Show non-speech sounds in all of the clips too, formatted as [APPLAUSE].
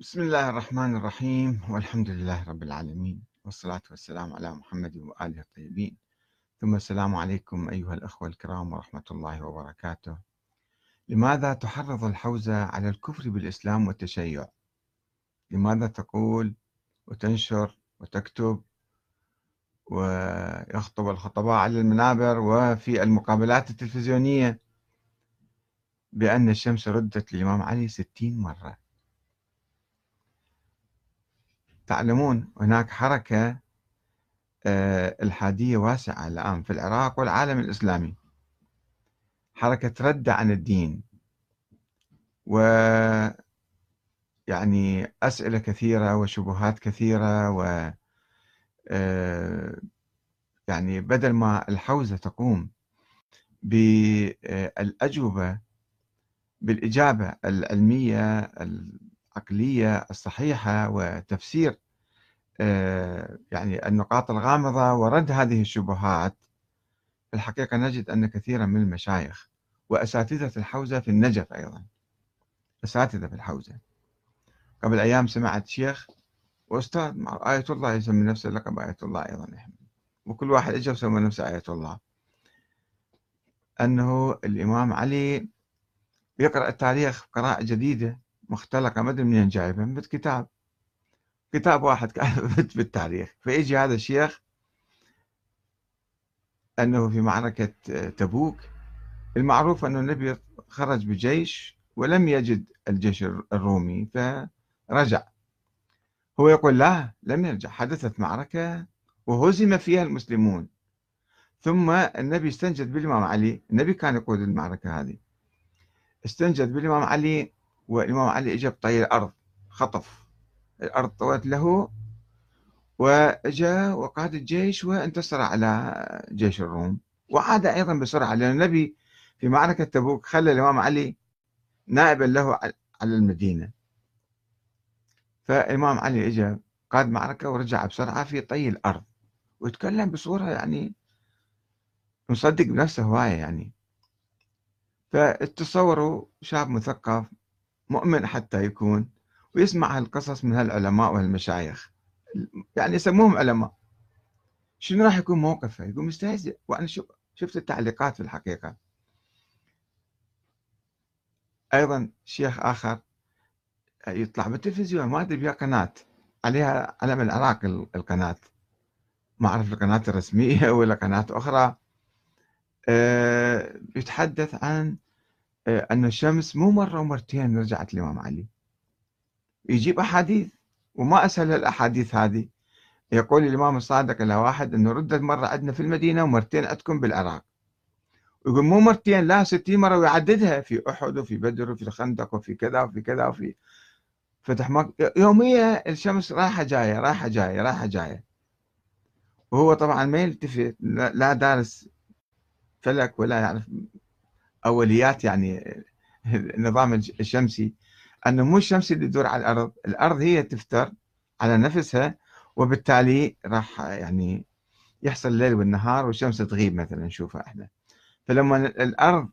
بسم الله الرحمن الرحيم والحمد لله رب العالمين والصلاة والسلام على محمد وآله الطيبين. ثم السلام عليكم أيها الأخوة الكرام ورحمة الله وبركاته. لماذا تحرض الحوزة على الكفر بالإسلام والتشيع؟ لماذا تقول وتنشر وتكتب ويخطب الخطباء على المنابر وفي المقابلات التلفزيونية بأن الشمس ردت للإمام علي ستين مرة؟ تعلمون هناك حركة آه، الحادية واسعة الآن في العراق والعالم الإسلامي. حركة رد عن الدين. و يعني أسئلة كثيرة وشبهات كثيرة و آه، يعني بدل ما الحوزة تقوم بالأجوبة بالإجابة العلمية العقلية الصحيحة وتفسير آه، يعني النقاط الغامضة ورد هذه الشبهات. في الحقيقة نجد أن كثيرا من المشايخ وأساتذة الحوزة في النجف أيضا أساتذة في الحوزة. قبل أيام سمعت شيخ وأستاذ آية الله يسمي نفسه لقب آية الله أيضا. وكل واحد اجى وسمى نفسه آية الله. أنه الإمام علي يقرأ التاريخ قراءة جديدة مختلقة ما أدري منين جايبها من كتاب. كتاب واحد في [LAUGHS] التاريخ فيجي هذا الشيخ أنه في معركة تبوك. المعروف أن النبي خرج بجيش ولم يجد الجيش الرومي فرجع. هو يقول لا لم يرجع. حدثت معركة وهزم فيها المسلمون. ثم النبي استنجد بالإمام علي. النبي كان يقود المعركة هذه. استنجد بالإمام علي والإمام علي إجا بطي الأرض. خطف. الأرض طوت له وإجا وقاد الجيش وانتصر على جيش الروم. وعاد أيضا بسرعة لأن النبي في معركة تبوك خلى الإمام علي نائبا له على المدينة. فالإمام علي إجا قاد معركة ورجع بسرعة في طي الأرض. ويتكلم بصورة يعني مصدق بنفسه هواية يعني. فتصوروا شاب مثقف مؤمن حتى يكون ويسمع هالقصص من هالعلماء وهالمشايخ. يعني يسموهم علماء. شنو راح يكون موقفه؟ يقول مستهزئ وأنا شفت التعليقات في الحقيقة. أيضا شيخ آخر يطلع بالتلفزيون ما أدري بها قناة. عليها علم العراق القناة. ما أعرف القناة الرسمية [LAUGHS] ولا قناة أخرى. أه يتحدث عن آه، أن الشمس مو مرة ومرتين رجعت الإمام علي. يجيب أحاديث وما أسهل الأحاديث هذه. يقول الإمام الصادق إلى واحد أنه ردت مرة عندنا في المدينة ومرتين عندكم بالعراق. يقول مو مرتين لا ستين مرة ويعددها في أحد وفي بدر وفي الخندق وفي كذا وفي كذا وفي فتح مك... يوميا الشمس رايحة جاية رايحة جاية رايحة جاية. وهو طبعا ما يلتفت لا دارس فلك ولا يعرف أوليات يعني النظام الشمسي أنه مو الشمس اللي تدور على الأرض، الأرض هي تفتر على نفسها وبالتالي راح يعني يحصل الليل والنهار والشمس تغيب مثلا نشوفها إحنا. فلما الأرض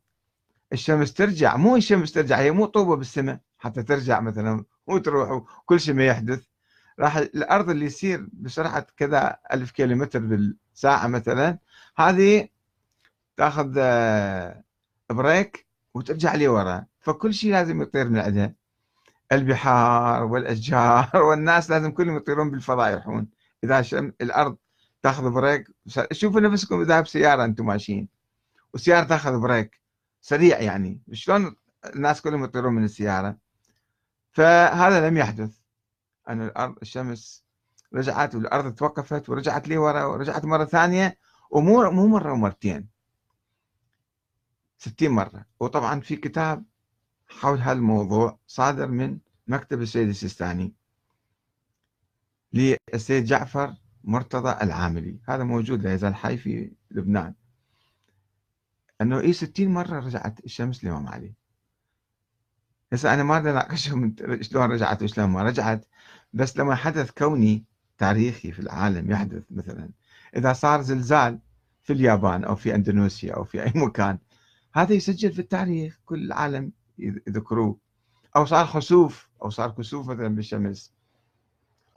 الشمس ترجع مو الشمس ترجع هي مو طوبة بالسماء حتى ترجع مثلا وتروح وكل شيء ما يحدث راح الأرض اللي يصير بسرعة كذا ألف كيلومتر بالساعة مثلا هذه تأخذ break وترجع لي ورا. فكل شيء لازم يطير من عندها البحار والأشجار [LAUGHS] والناس لازم كلهم يطيرون بالفضاء يروحون. إذا شم الأرض تاخذ break شوفوا نفسكم إذا بسيارة أنتم ماشيين. والسياره تاخذ break سريع يعني. شلون الناس كلهم يطيرون من السيارة؟ فهذا لم يحدث. أن الأرض الشمس رجعت والأرض توقفت ورجعت لي ورا ورجعت مرة ثانية. ومو مو مرة ومرتين. ستين مرة. وطبعا في كتاب حول هالموضوع صادر من مكتب السيد السيستاني للسيد جعفر مرتضى العاملي. هذا موجود لا يزال حي في لبنان. أنه اي 60 مرة رجعت الشمس الامام علي. هسه أنا ما اناقشهم شلون رجعت وشلون ما رجعت بس لما حدث كوني تاريخي في العالم يحدث مثلا إذا صار زلزال في اليابان أو في أندونيسيا أو في أي مكان هذا يسجل في التاريخ كل العالم يذكروه. أو صار خسوف أو صار كسوف مثلا بالشمس.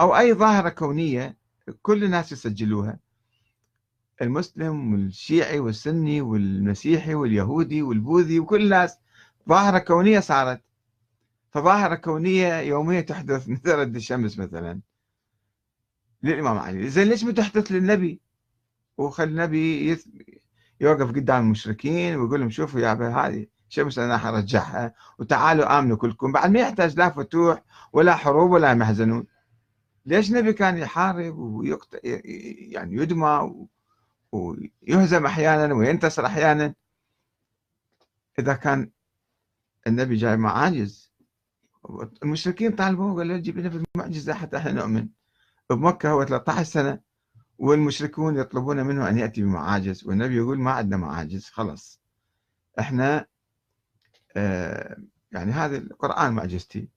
أو أي ظاهرة كونية كل الناس يسجلوها. المسلم والشيعي والسني والمسيحي واليهودي والبوذي وكل الناس ظاهرة كونية صارت. فظاهرة كونية يومية تحدث [LAUGHS] مثل رد الشمس مثلا. للإمام علي. زين ليش ما تحدث للنبي؟ وخلي النبي يوقف قدام المشركين ويقول لهم شوفوا يا هذه شمس أنا حرجعها. وتعالوا آمنوا كلكم. بعد ما يحتاج لا فتوح ولا حروب ولا محزنون ليش النبي كان يحارب ويقت... يعني يدمى ويهزم أحيانا وينتصر أحيانا؟ إذا كان النبي جاي معاجز المشركين طالبوه قالوا جيب لنا المعجزة حتى إحنا نؤمن. بمكة هو 13 سنة. والمشركون يطلبون منه أن يأتي بمعاجز والنبي يقول ما عندنا معاجز خلاص إحنا آه يعني هذا القرآن معجزتي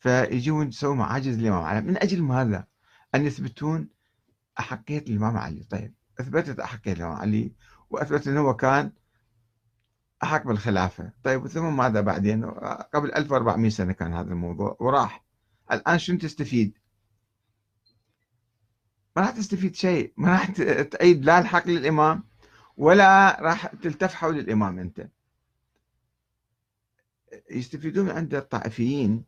فيجون يسووا معاجز الامام علي من أجل ماذا؟ أن يثبتون أحقية الامام علي طيب أثبتت أحقية الامام علي واثبتت إنه هو كان أحق بالخلافة طيب ثم ماذا بعدين؟ قبل 1400 سنة كان هذا الموضوع وراح الآن شنو تستفيد؟ ما راح تستفيد شيء ما راح تأيد لا الحق للإمام ولا راح تلتف حول الإمام أنت. يستفيدون عند الطائفيين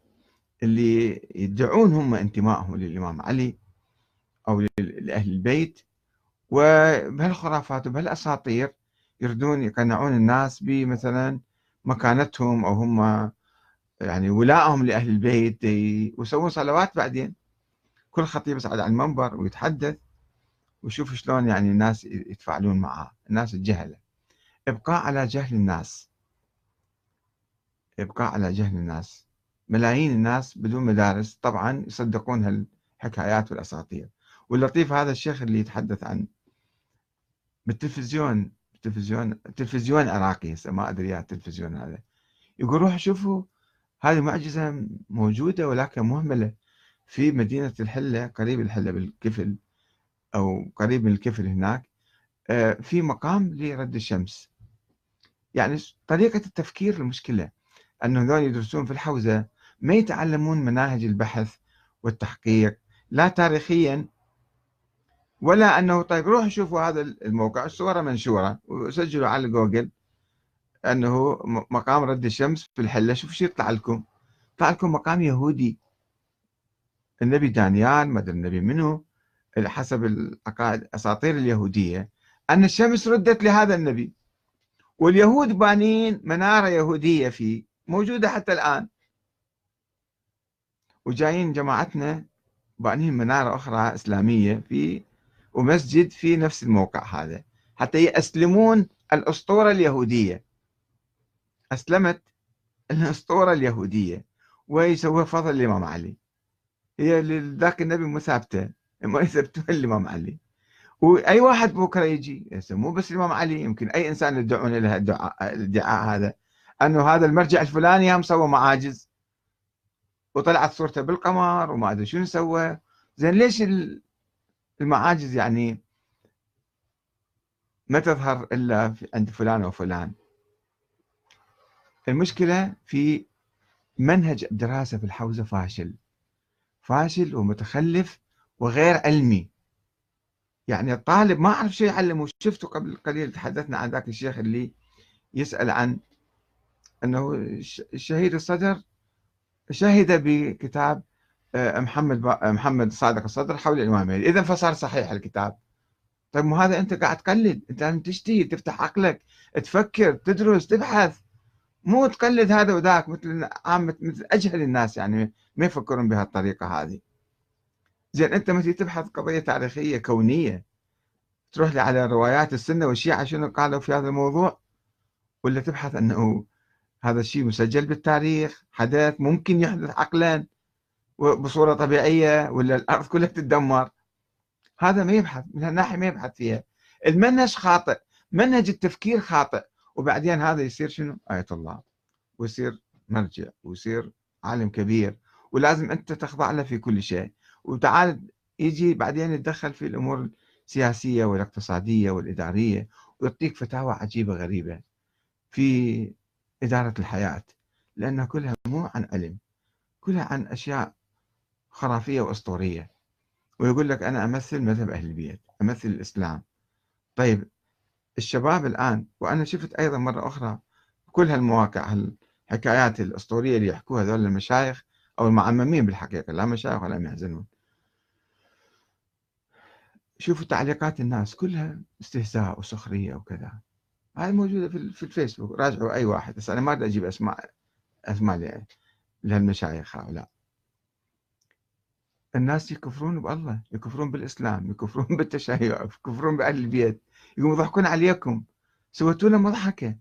اللي يدعون هم انتمائهم للإمام علي أو لأهل البيت وبهالخرافات وبهالأساطير يردون يقنعون الناس بمثلا مكانتهم أو هم يعني ولائهم لأهل البيت ويسوون صلوات بعدين. كل خطيب يصعد على المنبر ويتحدث ويشوف شلون يعني الناس يتفاعلون معه الناس الجهلة إبقاء على جهل الناس. إبقاء على جهل الناس. ملايين الناس بدون مدارس طبعا يصدقون هالحكايات والأساطير. واللطيف هذا الشيخ اللي يتحدث عن بالتلفزيون التلفزيون تلفزيون عراقي ما أدري يا التلفزيون هذا. يقول روحوا شوفوا هذه معجزة موجودة ولكن مهملة. في مدينة الحلة قريب الحلة بالكفل أو قريب من الكفل هناك آه، في مقام لرد الشمس. يعني طريقة التفكير المشكلة أنه هذول يدرسون في الحوزة ما يتعلمون مناهج البحث والتحقيق لا تاريخيا ولا أنه طيب روحوا شوفوا هذا الموقع الصورة منشورة وسجلوا على جوجل أنه مقام رد الشمس في الحلة. شوفوا شو يطلع لكم. يطلع لكم مقام يهودي. النبي دانيال ما النبي منه حسب العقائد الاساطير اليهودية أن الشمس ردت لهذا النبي. واليهود بانين منارة يهودية فيه موجودة حتى الآن. وجايين جماعتنا بانين منارة أخرى إسلامية في ومسجد في نفس الموقع هذا. حتى يأسلمون الأسطورة اليهودية. أسلمت الأسطورة اليهودية. ويسوي فضل الإمام علي. هي ذاك النبي مو ثابتة. [LAUGHS] ما يثبتون الإمام علي. وأي واحد بكره يجي. مو بس الإمام علي يمكن أي إنسان يدعون له الادعاء هذا. أنه هذا المرجع الفلاني هم سوى معاجز. وطلعت صورته بالقمر وما أدري شنو سوى. زين ليش المعاجز يعني ما تظهر إلا عند فلان وفلان المشكلة في منهج الدراسة في الحوزة فاشل. فاشل ومتخلف وغير علمي. يعني الطالب ما أعرف شو يعلمه شفته قبل قليل تحدثنا عن ذاك الشيخ اللي يسأل عن أنه الشهيد الصدر شهد بكتاب آه، محمد محمد صادق الصدر حول الإمام إذا فصار صحيح الكتاب. طيب مو هذا أنت قاعد تقلد. أنت لازم تشتي تفتح عقلك تفكر تدرس تبحث مو تقلد هذا وذاك مثل عامة مثل أجهل الناس يعني ما يفكرون بهالطريقة هذه. زين أنت مثل تبحث قضية تاريخية كونية تروح لي على روايات السنة والشيعة شنو قالوا في هذا الموضوع؟ ولا تبحث أنه هذا الشيء مسجل بالتاريخ حدث ممكن يحدث عقلا بصورة طبيعية ولا الأرض كلها تتدمر؟ هذا ما يبحث من هالناحية ما يبحث فيها. المنهج خاطئ منهج التفكير خاطئ. وبعدين هذا يصير شنو؟ آية الله. ويصير مرجع ويصير عالم كبير ولازم أنت تخضع له في كل شيء. وتعال يجي بعدين يتدخل في الأمور السياسية والاقتصادية والإدارية ويعطيك فتاوى عجيبة غريبة في إدارة الحياة. لأنها كلها مو عن علم كلها عن أشياء خرافية وأسطورية. ويقول لك أنا أمثل مذهب أهل البيت أمثل الإسلام. طيب الشباب الآن وأنا شفت أيضا مرة أخرى كل هالمواقع الحكايات الأسطورية اللي يحكوها هذول المشايخ أو المعممين بالحقيقة لا مشايخ ولا يحزنون شوفوا تعليقات الناس كلها استهزاء وسخرية وكذا. هاي موجودة في الفيسبوك راجعوا أي واحد. بس أنا ما أجيب أسماء أسماء لهالمشايخ هؤلاء. الناس يكفرون بالله يكفرون بالإسلام يكفرون بالتشيع يكفرون بأهل البيت يقوموا يضحكون عليكم. سويتوا لنا مضحكة.